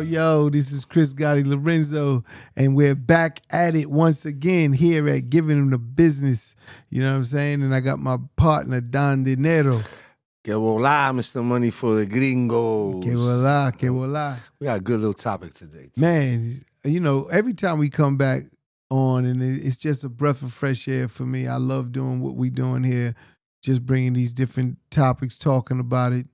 Yo, yo, this is Chris Gotti Lorenzo, and we're back at it once again here at Giving Them the Business. You know what I'm saying? And I got my partner, Don Dinero. Que voila, Mr. Money for the gringos. Que voila, que voila. We got a good little topic today. Man, you know, every time we come back on, and it's just a breath of fresh air for me. I love doing what we're doing here, just bringing these different topics, talking about it,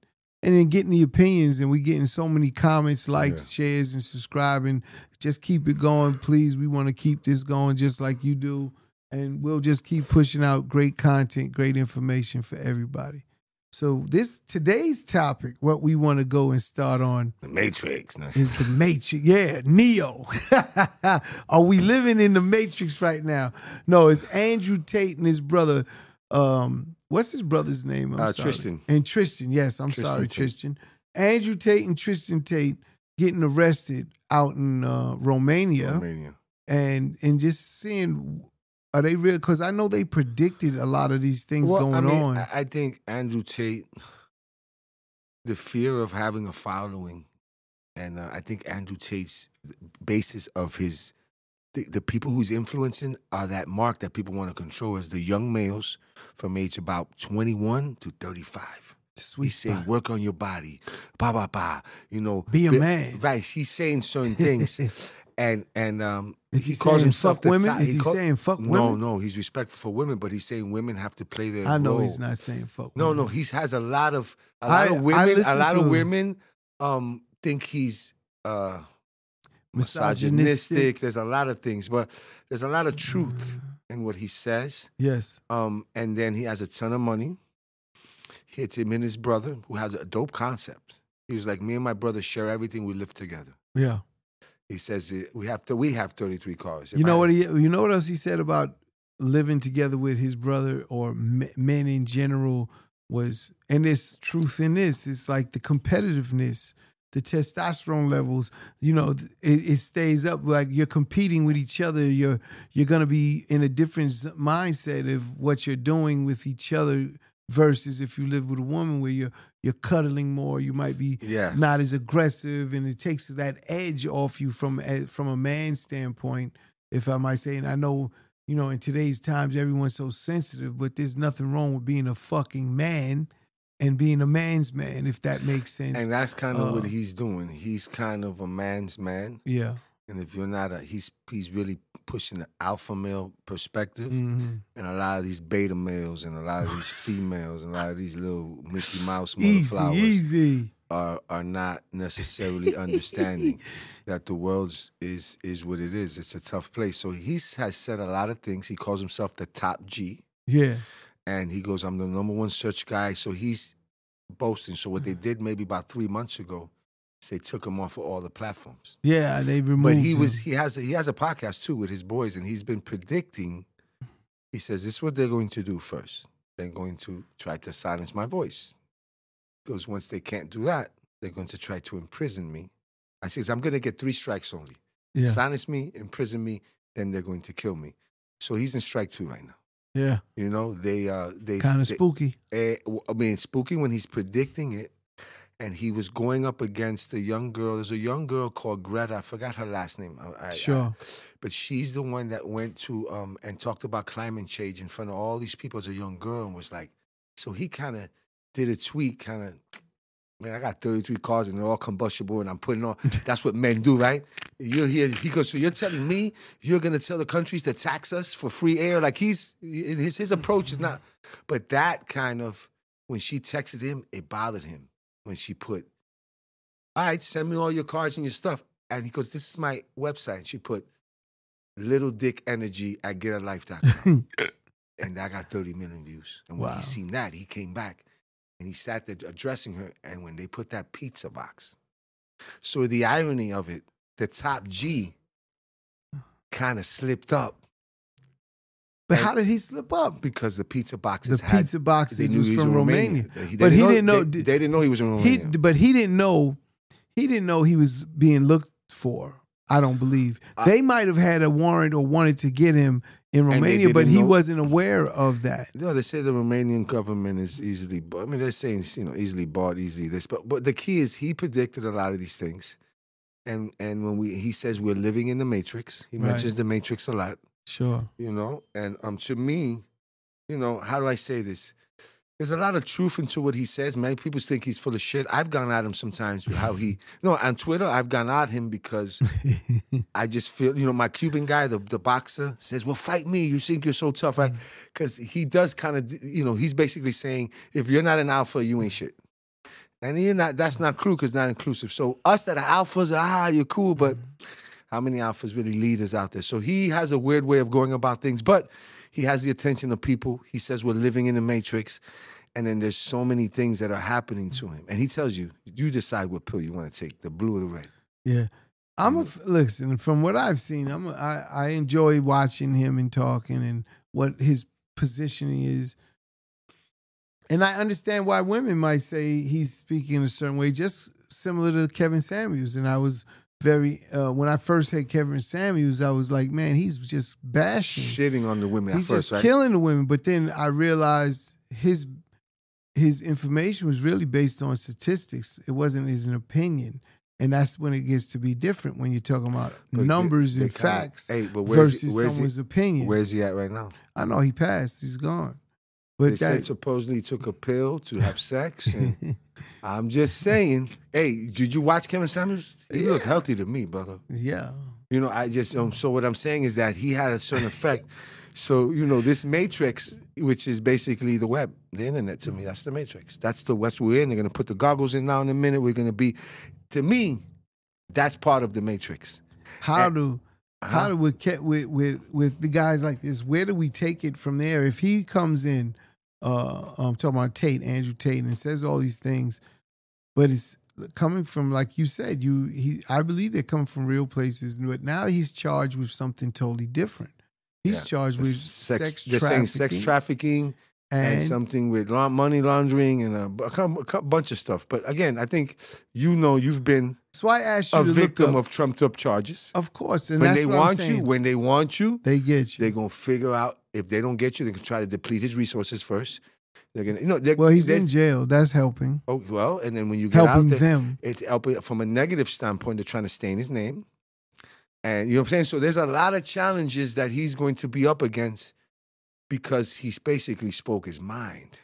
and then getting the opinions. And we getting so many comments, likes, shares, and subscribing. Just keep it going, please. We want to keep this going just like you do, and we'll just keep pushing out great content, great information for everybody. So this today's topic, what we want to go and start on The Matrix. No, is the Matrix. Yeah, Neo. Are we living in the Matrix right now? No, it's Andrew Tate and his brother. Um, what's his brother's name? I'm Uh, sorry. Tristan. And Tristan. Yes, I'm Tristan sorry, Tate. Tristan. Andrew Tate and Tristan Tate getting arrested out in uh, Romania, Romania. and and just seeing are they real? Because I know they predicted a lot of these things Well, going I mean, on. I, think Andrew Tate, the fear of having a following, and uh, I think Andrew Tate's basis of his, the, the people who's influencing are that mark that people want to control is the young males from age about 21 to 35. Sweet He's saying, work on your body, ba ba ba. You know, Be a man. Right. He's saying certain things, and and um, Is he, calls saying himself fuck women? ti- Is he call- saying fuck No, women? no. no. He's respectful for women, but he's saying women have to play their. I know role. he's not saying fuck. No, women. no. He has a lot of a lot I of women. A lot of him. women um think he's uh Misogynistic. There's a lot of things, but there's a lot of truth in what he says. Yes. Um, and then he has a ton of money. It's him and his brother, who has a dope concept. He was like, "Me and my brother share everything. We live together." Yeah. He says we have to. We have 33 cars. You know what he? You know what else he said about living together with his brother or me- men in general was, and there's truth in this. It's like the competitiveness, the testosterone levels. You know, it, it stays up. Like you're competing with each other. You're you're gonna be in a different mindset of what you're doing with each other versus if you live with a woman where you're you're cuddling more. You might be Yeah. not as aggressive, and it takes that edge off you from from a man's standpoint, if I might say. And I know, you know, in today's times, everyone's so sensitive, but there's nothing wrong with being a fucking man and being a man's man, if that makes sense. And that's kind of what Uh, he's doing. He's kind of a man's man. yeah. And if you're not a, he's he's really pushing the alpha male perspective, Mhm. and a lot of these beta males, and a lot of these females, and a lot of these little Mickey Mouse mother Easy, flowers easy. are are not necessarily understanding that the world is is what it is. It's a tough place. So he has said a lot of things. He calls himself the top G, Yeah. And he goes, "I'm the number one search guy." So he's boasting. So what they mm. did maybe about three months ago is they took him off of all the platforms. Yeah, they removed But he him. was he has a, he has a podcast too with his boys, and he's been predicting. He says this is what they're going to do first. They're going to try to silence my voice. Because once they can't do that, they're going to try to imprison me. I says I'm going to get three strikes only. Yeah. Silence me, imprison me, then they're going to kill me. So he's in strike two right now. Yeah. You know they uh they Kind of spooky. w- I mean, spooky when he's predicting it. And he was going up against a young girl. There's a young girl called Greta. I forgot her last name. I- I- I- Sure. but she's the one that went to um, and talked about climate change in front of all these people as a young girl and was like, so he kind of did a tweet, kind of, man, I got 33 cars and they're all combustible and I'm putting on. That's what men do, right? You're here. He goes, so you're telling me you're going to tell the countries to tax us for free air? Like he's, his, his approach is not, but that kind of, when she texted him, it bothered him when she put, all right, send me all your cards and your stuff. And he goes, this is my website. And she put, little dick energy at getalife.com. and I got 30 million views. And when Wow. he seen that, he came back and he sat there addressing her. And when they put that pizza box, so the irony of it, the top G kind of slipped up But and- how did he slip up? because the pizza The boxes had, pizza boxes was he from Romania. They- they But he didn't know- They, they didn't know he was in He, Romania. but he didn't know. He didn't know he was being looked for. I don't believe I- they might have had a warrant or wanted to get him in Romania, but he know? wasn't aware of that. You No, they say the Romanian government is easily. bought. I mean, they're saying you know easily bought, easily this. But but the key is he predicted a lot of these things, and and when we he says we're living in the matrix. He Right. mentions the matrix a lot. Sure. you know and um to me you know how do i say this there's a lot of truth into what he says many people think he's full of shit i've gone at him sometimes with how he no on twitter i've gone at him because i just feel you know my cuban guy the, the boxer says well fight me you think you're so tough right because he does kind of you know he's basically saying if you're not an alpha you ain't shit and you're not that's not true because not inclusive so us that are alphas ah you're cool but how many alphas really leaders out there? So he has a weird way of going about things, but he has the attention of people. He says we're living in the matrix, and then there's so many things that are happening to him. And he tells you, you decide what pill you want to take, the blue or the red. Yeah. I'm a listen from what I've seen. I'm a, I I enjoy watching him and talking and what his positioning is. And I understand why women might say he's speaking in a certain way, just similar to Kevin Samuels. And I was very uh, when I first heard Kevin Samuels, I was like, man, he's just bashing. Shitting on the women he's at first, just right? killing the women. But then I realized his his information was really based on statistics. It wasn't his opinion. And that's when it gets to be different when you're talking about But numbers they and kinda- facts Hey, but where's he- versus he- someone's opinion. Where's he at right now? I know he passed. He's gone. They But said that, supposedly he took a pill to have sex. And I'm just saying, hey, did you watch Kevin Samuels? He looked healthy to me, brother. yeah. You know, I just um. So what I'm saying is that he had a certain effect. So you know, this matrix, which is basically the web, the internet. To me, that's the matrix. That's the what's we're in. They're gonna put the goggles in now in a minute. We're gonna be, to me, that's part of the matrix. How And- do Uh-huh. how do we get with with with the guys like this? Where do we take it from there? If he comes in, uh, I'm talking about Tate, Andrew Tate, and says all these things, but it's coming from like you said, you he. I believe they're coming from real places, but now he's charged with something totally different. He's Yeah. charged with Sex, sex, they're trafficking, saying sex trafficking and, and, something with la- money laundering and a, a, a bunch of stuff. But again, I think you know you've been so I asked you a victim of trumped up charges. of course, and when they want you, when they want you, they get you. they're gonna figure out if they don't get you, they can try to deplete his resources first. They're gonna, you know, they're, well, he's they're- in jail. That's helping, Oh, well, and then when you get helping out there, them. it's helping from a negative standpoint. They're trying to stain his name, and you know what I'm saying. So there's a lot of challenges that he's going to be up against because he's basically spoke his mind.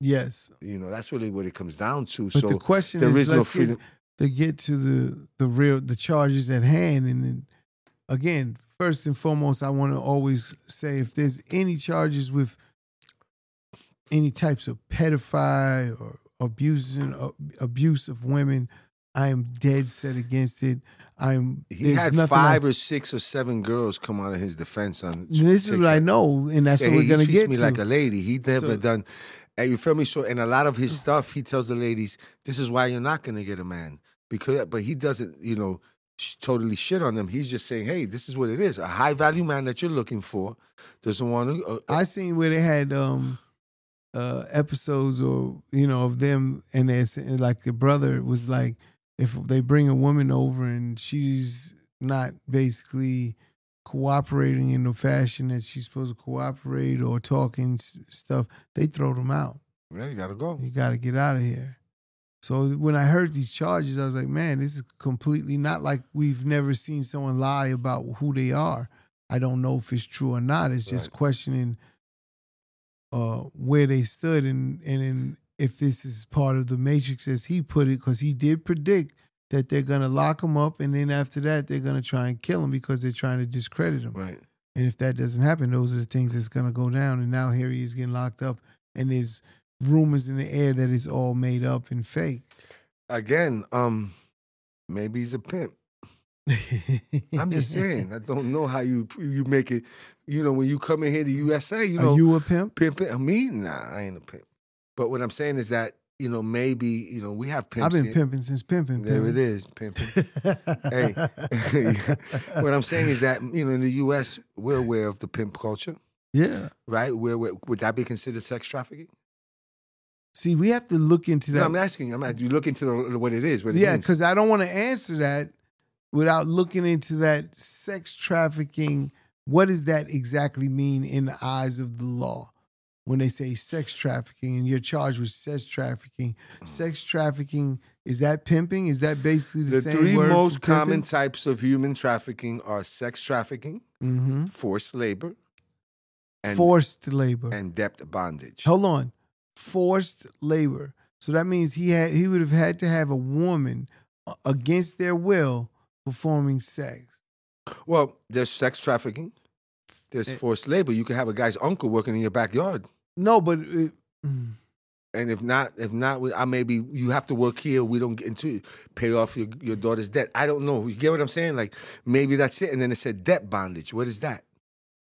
Yes, You know, that's really what it comes down to. But so the question there is, is no freedom. Get, to get to the the real the charges at hand, and then again, first and foremost, I want to always say if there's any charges with any types of pedophile or abusing abuse of women, I am dead set against it. I'm He had five I- or six or seven girls come out of his defense on. This is what I know, and that's what we're gonna he treats get me to. like a lady. He never So- done. And you feel me? So, and a lot of his stuff, he tells the ladies, "This is why you're not gonna get a man." Because, but he doesn't, you know, sh- totally shit on them. He's just saying, "Hey, this is what it is. A high value man that you're looking for doesn't want to." Uh, I seen where they had um uh episodes or you know of them and it's like the brother was like if they bring a woman over and she's not basically cooperating in the fashion that she's supposed to cooperate or talking stuff they throw them out yeah, you gotta go. you got to get out of here so when i heard these charges i was like man this is completely not like we've never seen someone lie about who they are i don't know if it's true or not it's just Right. questioning uh, where they stood and and in, if this is part of the matrix as he put it because he did predict that they're going to lock him up and then after that they're going to try and kill him because they're trying to discredit him Right. and if that doesn't happen, those are the things that's gonna go down. And now here he is getting locked up, and there's rumors in the air that it's all made up and fake. Again, um, maybe he's a pimp. I'm just saying. I don't know how you you make it. You know, when you come in here to USA, you know, Are you a pimp? pimping. Me, nah, I ain't a pimp. But what I'm saying is that you know maybe you know we have pimps. I've been pimping since pimping. There it is, pimping. hey, what I'm saying is that you know in the U.S. we're aware of the pimp culture, Yeah. right? Where would that be considered sex trafficking? See, we have to look into No, that. I'm asking. I'm asking. You look into the, what it is. What it yeah, because I don't want to answer that without looking into that sex trafficking. What does that exactly mean in the eyes of the law? When they say sex trafficking and you're charged with sex trafficking. Mm. Sex trafficking is that pimping? Is that basically the, The same three word most common types of human trafficking are sex trafficking, hmm forced labor, and, forced labor? and debt bondage. Hold on, forced labor. So that means he had he would have had to have a woman uh, against their will performing sex. Well, there's sex trafficking. There's Eh. forced labor. You could have a guy's uncle working in your backyard. No, but it, mm, And if not, if not, I maybe you have to work here. We don't get into pay off your, your daughter's debt. I don't know. You get what I'm saying? Like maybe that's it. And then it said debt bondage. What is that?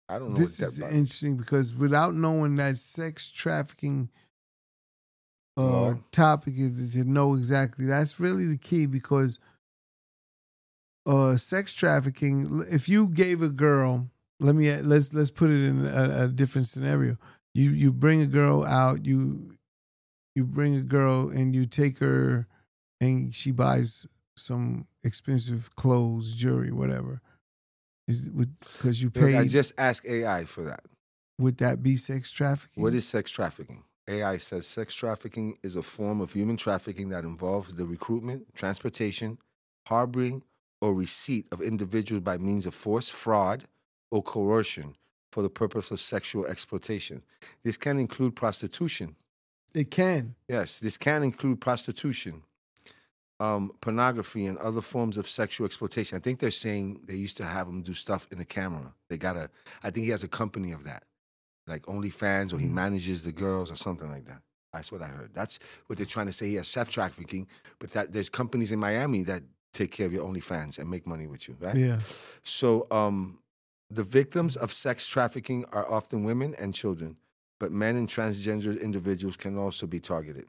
I don't know. this what is bondage. interesting because without knowing that sex trafficking uh, Law. topic is to know exactly that's really the key because uh, sex trafficking. If you gave a girl, let me let's let's put it in a, a different scenario. You you bring a girl out. You you bring a girl and you take her, and she buys some expensive clothes, jewelry, whatever. Is because you pay? I just ask AI for that. Would that be sex trafficking? What is sex trafficking? AI says sex trafficking is a form of human trafficking that involves the recruitment, transportation, harboring, or receipt of individuals by means of force, fraud, or coercion for the purpose of sexual exploitation. This can include prostitution. It can. Yes, this can include prostitution, um, pornography, and other forms of sexual exploitation. I think they're saying they used to have him do stuff in the camera. They got a, I think he has a company of that, like OnlyFans, or he Mm. manages the girls or something like that. That's what I heard. That's what they're trying to say. He has sex trafficking, but that there's companies in Miami that take care of your OnlyFans and make money with you, right? Yeah. So, um, the victims of sex trafficking are often women and children, but men and transgender individuals can also be targeted.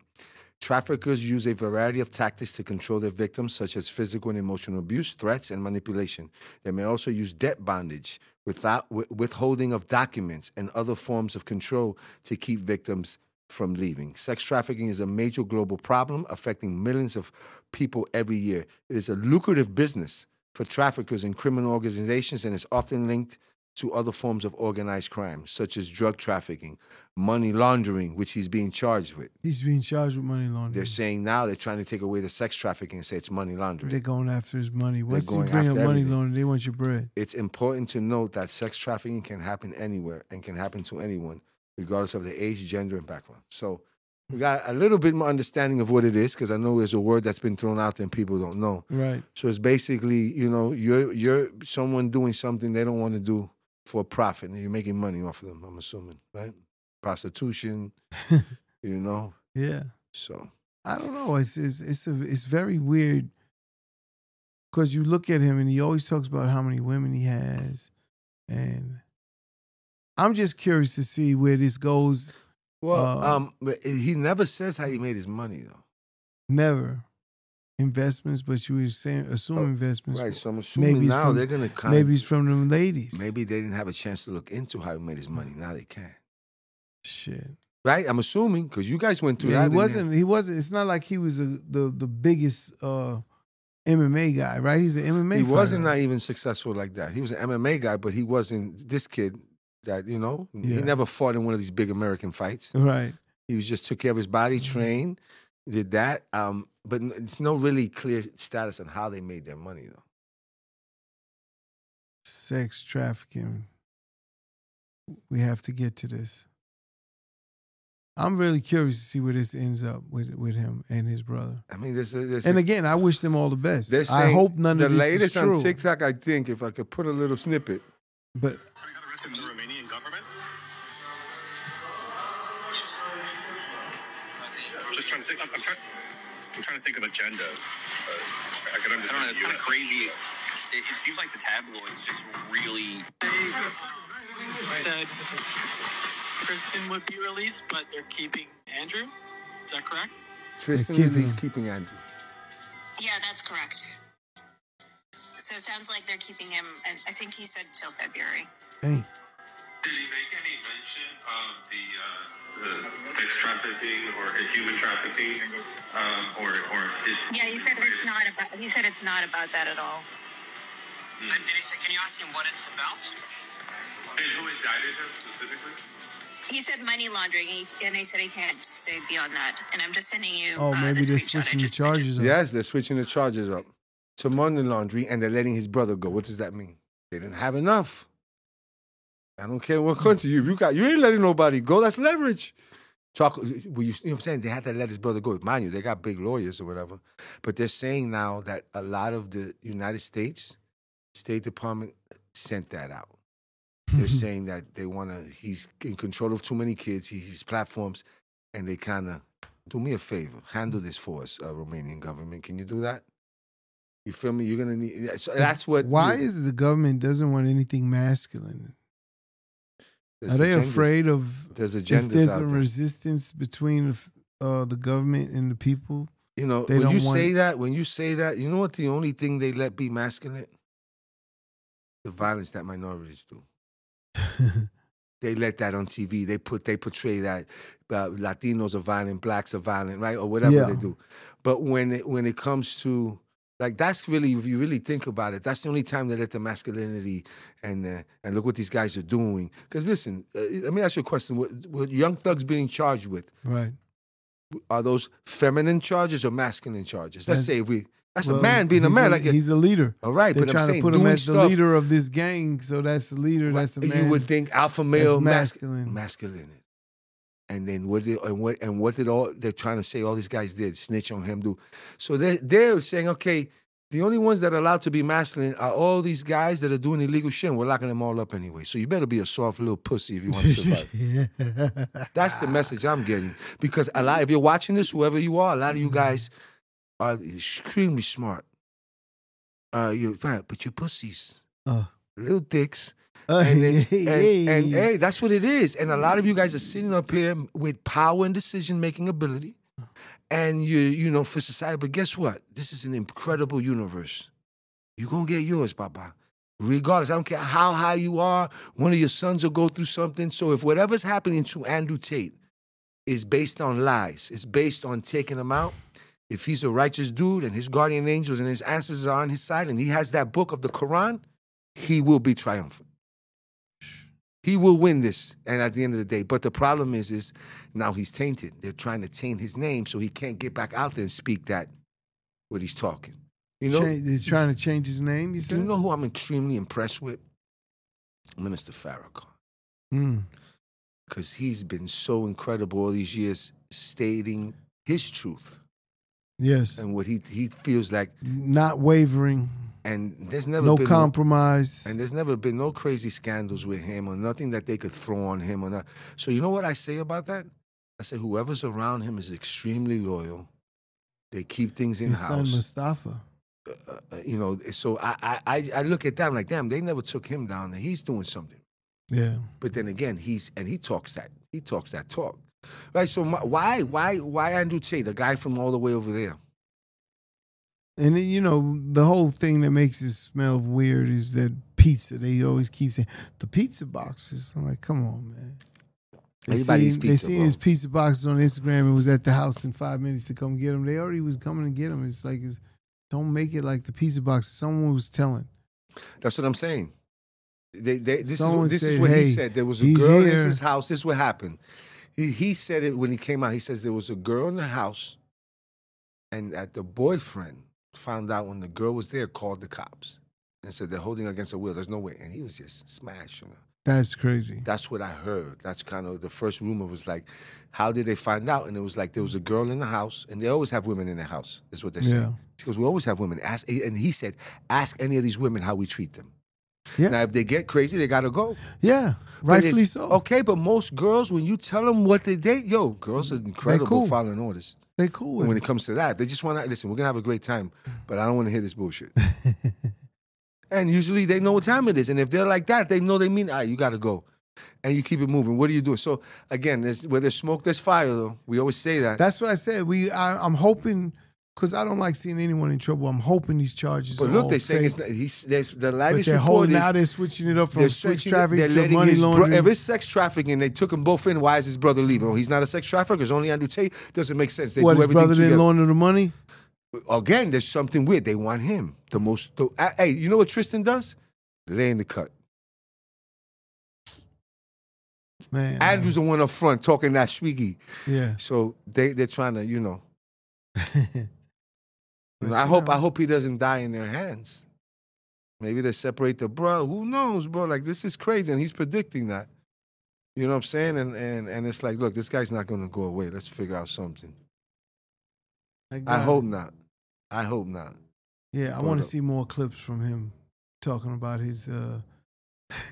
Traffickers use a variety of tactics to control their victims, such as physical and emotional abuse, threats, and manipulation. They may also use debt bondage, without, wi- withholding of documents, and other forms of control to keep victims from leaving. Sex trafficking is a major global problem affecting millions of people every year. It is a lucrative business for traffickers and criminal organizations and is often linked to other forms of organized crime, such as drug trafficking, money laundering, which he's being charged with. He's being charged with money laundering. They're saying now they're trying to take away the sex trafficking and say it's money laundering. They're going after his money. Once you going bring up money everything. laundering, they want your bread. It's important to note that sex trafficking can happen anywhere and can happen to anyone, regardless of their age, gender, and background. So we got a little bit more understanding of what it is, because I know there's a word that's been thrown out there and people don't know. Right. So it's basically, you know, you're you're someone doing something they don't want to do for a profit, and you're making money off of them. I'm assuming, right? Prostitution, you know. Yeah. So I don't know. It's it's it's a, it's very weird because you look at him and he always talks about how many women he has, and I'm just curious to see where this goes. Well, Uh, um, but he never says how he made his money though. Never investments, but you were saying assume Oh, investments. Right. So I'm assuming Maybe now from- they're gonna come. Maybe it's from them ladies. maybe they didn't have a chance to look into how he made his money. Now they can. shit. Right. I'm assuming because you guys went through Yeah, that. he wasn't. He wasn't. It's not like he was a, the the biggest uh, MMA guy, right? He's an MMA. He wasn't not even successful like that. He was an MMA guy, but he wasn't this kid that you know. He never fought in one of these big American fights. right. He was just took care of his body, Mm-hmm. trained, did that. Um, but it's no really clear status on how they made their money though. Sex trafficking. We have to get to this. I'm really curious to see where this ends up with with him and his brother. I mean, a- there's And again, I wish them all the best. I hope none the of this latest is true. on TikTok. I think if I could put a little snippet. But So you got arrested in the Romanian government? I'm just trying to think. I'm, I'm, trying, I'm trying to think of agendas. Uh, I could I don't know. It's kind of crazy. It, it seems like the tabloids just really. that Tristan would be released, but they're keeping Andrew. Is that correct? Tristan keeping Lee's him. keeping Andrew. Yeah, that's correct. So it sounds like they're keeping him, I think he said till February. Hey, Did he make any mention of the, uh, the sex trafficking or human trafficking, um, or or his? Yeah, he said it's not about. He said it's not about that at all. And did he say? Can you ask him what it's about? And who indicted him specifically? He said money laundering, and I said I can't say beyond that. And I'm just sending you. Oh, uh, maybe the they're switching the just- I just- charges up. Yes, they're switching the charges up to money laundering and they're letting his brother go. What does that mean? They didn't have enough. I don't care what country you you got. You ain't letting nobody go. That's leverage. Talk. Well, you, you know what I'm saying? They had to let his brother go. Mind you, they got big lawyers or whatever. But they're saying now that a lot of the United States State Department sent that out. They're saying that they want to. He's in control of too many kids. He, his platforms, and they kind of do me a favor. Handle this for us, uh, Romanian government. Can you do that? You feel me? You're gonna need. So that's what. Why is it the government doesn't want anything masculine? There's Are they agendas- afraid of There's if there's a there. resistance between the uh, the government and the people? You know, They when you say that, when you say that, you know what? The only thing they let be masculine, the violence that minorities do. They let that on TV. They put they portray that uh, Latinos are violent, blacks are violent, right, or whatever Yeah. they do. But when it when it comes to like that's really if you really think about it, that's the only time they let the masculinity and uh, and look what these guys are doing. Because listen, uh, let me ask you a question: what, what Young Thug's being charged with? right. are those feminine charges or masculine charges? Let's That's- say if we that's Well, a man being a man. like he's a leader. all right, They're but I'm trying to put him as the leader of this gang, so that's the leader. That's a man. you would think alpha male mas- masculine. masculine. And then what did and what and what did all they're trying to say all these guys did snitch on him do? So they they're saying okay, the only ones that are allowed to be masculine are all these guys that are doing illegal shit. and We're locking them all up anyway. So you better be a soft little pussy if you want to survive. That's the message I'm getting. Because a lot, if you're watching this, whoever you are, a lot of you guys are extremely smart. Uh, you're right, but you're pussies, Uh, little dicks. And, then, hey, and, and hey. that's what it is. And a lot of you guys are sitting up here with power and decision making ability. And you, you know, for society. But guess what? This is an incredible universe. You're gonna get yours, Papa. Regardless, I don't care how high you are, one of your sons will go through something. So if whatever's happening to Andrew Tate is based on lies, it's based on taking him out. If he's a righteous dude and his guardian angels and his ancestors are on his side and he has that book of the Quran, he will be triumphant. He will win this, and at the end of the day. But the problem is, is now he's tainted. They're trying to taint his name so he can't get back out there and speak that what he's talking. You know, Cha- they're trying to change his name. You said. you know who I'm extremely impressed with? Minister Farrakhan. Mm. Because he's been so incredible all these years stating his truth Yes. and what he he feels like. Not wavering. And there's never No compromise. and there's never been no crazy scandals with him or nothing that they could throw on him or not. So you know what I say about that? I say whoever's around him is extremely loyal. They keep things in His son. Mustafa. uh, you know, so I, I I look at that I'm like, damn, they never took him down. there. He's doing something. Yeah. But then again, he's and he talks that he talks that talk, right? So my, why why why Andrew Tate, the guy from all the way over there? And then, you know, the whole thing that makes it smell weird is that pizza. They always keep saying the pizza boxes. I'm like, come on, man. They Everybody seen, pizza, They seen bro. his pizza boxes on Instagram and was at the house in five minutes to come get them. They already was coming to get them. It's like, it's, don't make it like the pizza boxes. Someone was telling. That's what I'm saying. They, they, this is Someone what, this is what "Hey, he said. There was a girl in his house. This is what happened. He, he said it when he came out. He says there was a girl in the house, and that the boyfriend found out when the girl was there, called the cops and said they're holding her against a will. There's no way, and he was just smashing know? That's crazy. That's what I heard. That's kind of the first rumor was like, how did they find out? And it was like there was a girl in the house, and they always have women in the house. Is what they say. Yeah. Goes, we always have women. Ask, and he said, ask any of these women how we treat them. Yeah. Now, if they get crazy, they gotta go. Yeah. Rightfully so. Okay, but most girls, when you tell them what they date, yo, girls are incredible cool. following orders. They cool with when it. it comes to that, they just want to listen. We're gonna have a great time, mm. but I don't want to hear this bullshit. and usually they know what time it is, and if they're like that, they know they mean, all right, you gotta go, and you keep it moving. What are you doing? So again, there's, where there's smoke, there's fire. Though we always say that. That's what I said. We, I, I'm hoping, because I don't like seeing anyone in trouble. I'm hoping these charges. but look, all they saying it's not, he's the But they're holding is now. They're switching it up from they're sex trafficking they're to money his bro- laundering. if it's sex trafficking, and they took them both in. Why is his brother leaving? Oh, he's not a sex trafficker. It's only Andrew Tate. Doesn't make sense. They what do his everything brother didn't launder the money? again, there's something weird. They want him the most. The, hey, you know what Tristan does? Lay in the cut. Man, Andrew's the one up front talking that swiggy. yeah. So they they're trying to, you know. But, I hope I hope he doesn't die in their hands. Maybe they separate the bro. Who knows, bro? Like this is crazy, and he's predicting that. You know what I'm saying? And and and it's like, look, this guy's not gonna go away. Let's figure out something. I got hope not. I hope not. Yeah, I want to see more clips from him talking about his. uh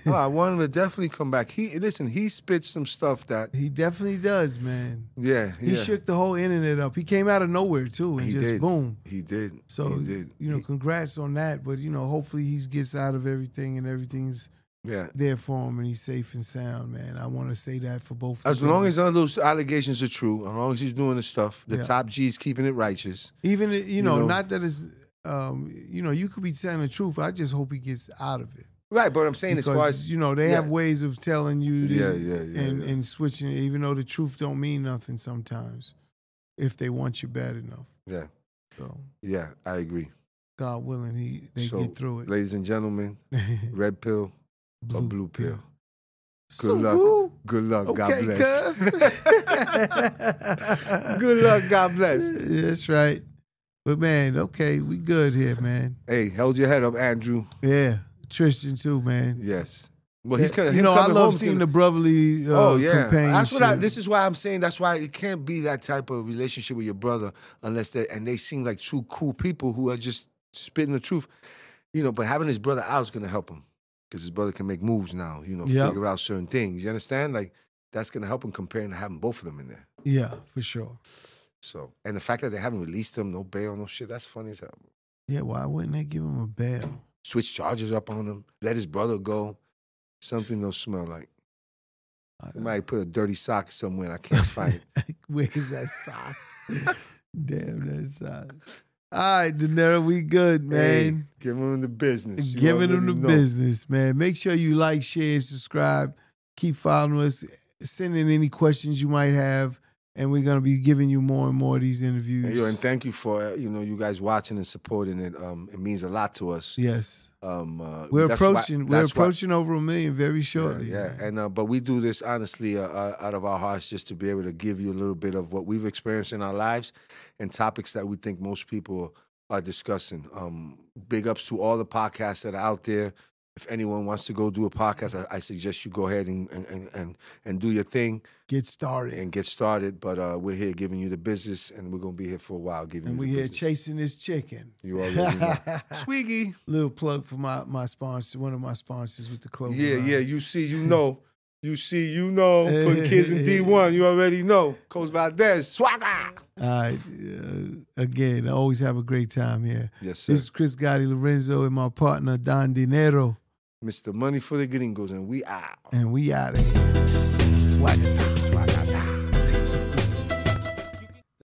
Oh, I want him to definitely come back. He listen. He spits some stuff that. He definitely does, man. Yeah, He yeah. shook the whole internet up. He came out of nowhere too, and He just did. boom. He did. So he did. you know, He- congrats on that. But you know, hopefully he gets out of everything and everything's yeah. there for him, and he's safe and sound, man. I want to say that for both. As long them. as none of those allegations are true, as long as he's doing the stuff, the Yeah. top G's keeping it righteous. even you know, know. not that it's, um, you know, you could be telling the truth. I just hope he gets out of it. Right, but I'm saying because as far as you know, they yeah. have ways of telling you, to- Yeah, yeah, yeah, and yeah. and switching, even though the truth don't mean nothing sometimes, if they want you bad enough. yeah, So yeah, I agree. God willing, he they so, get through it. ladies and gentlemen, red pill or blue pill. So luck. who? Good luck. God Okay, bless. Good luck. God bless. That's right. But man, okay, we good here, man. Hey, hold your head up, Andrew. Yeah, Tristan too, man. Yes. Well, he's kind of you know, I love seeing the brotherly. Uh, Oh yeah, that's what I. This is why I'm saying. That's why it can't be that type of relationship with your brother unless they and they seem like two cool people who are just spitting the truth. You know, but having his brother out is gonna help him because his brother can make moves now. You know, Yep. figure out certain things. You understand? Like that's gonna help him comparing to having both of them in there. yeah, for sure. So, and the fact that they haven't released him, no bail, no shit, that's funny as hell. Yeah, why wouldn't they give him a bail? Switch charges up on him, let his brother go. Something don't smell like. They might uh, put a dirty sock somewhere and I can't find it. Where's that sock? Damn that sock. All right, Dinero, we good, Hey, man. give him the business. You Giving them the know. business, man. Make sure you like, share, subscribe. Keep following us. Send in any questions you might have, and we're gonna be giving you more and more of these interviews. And, yo, and thank you for uh, you know you guys watching and supporting it. Um, it means a lot to us. yes, Um, uh, we're that's why- approaching. we're that's why- approaching over a million very shortly. yeah, man. and uh, but we do this honestly uh, uh, out of our hearts, just to be able to give you a little bit of what we've experienced in our lives, and topics that we think most people are discussing. Um, big ups to all the podcasts that are out there. If anyone wants to go do a podcast, I, I suggest you go ahead and and, and and and do your thing Get started. and get started. But uh, we're here giving you the business, and we're gonna be here for a while giving And you we're here business. chasing this chicken. You already know. Swiggy. Little plug for my my sponsor, one of my sponsors with the clothing. Yeah, line. yeah. You see, you know. You see, you know. Put kids in D1. You already know. Coach Valdez. Swagger. All right. Uh, again, I always have a great time here. Yes, sir. This is Chris Gotti Lorenzo and my partner Don Dinero, Mr. Money for the Gringos, and we out. and we out of here. Swagger.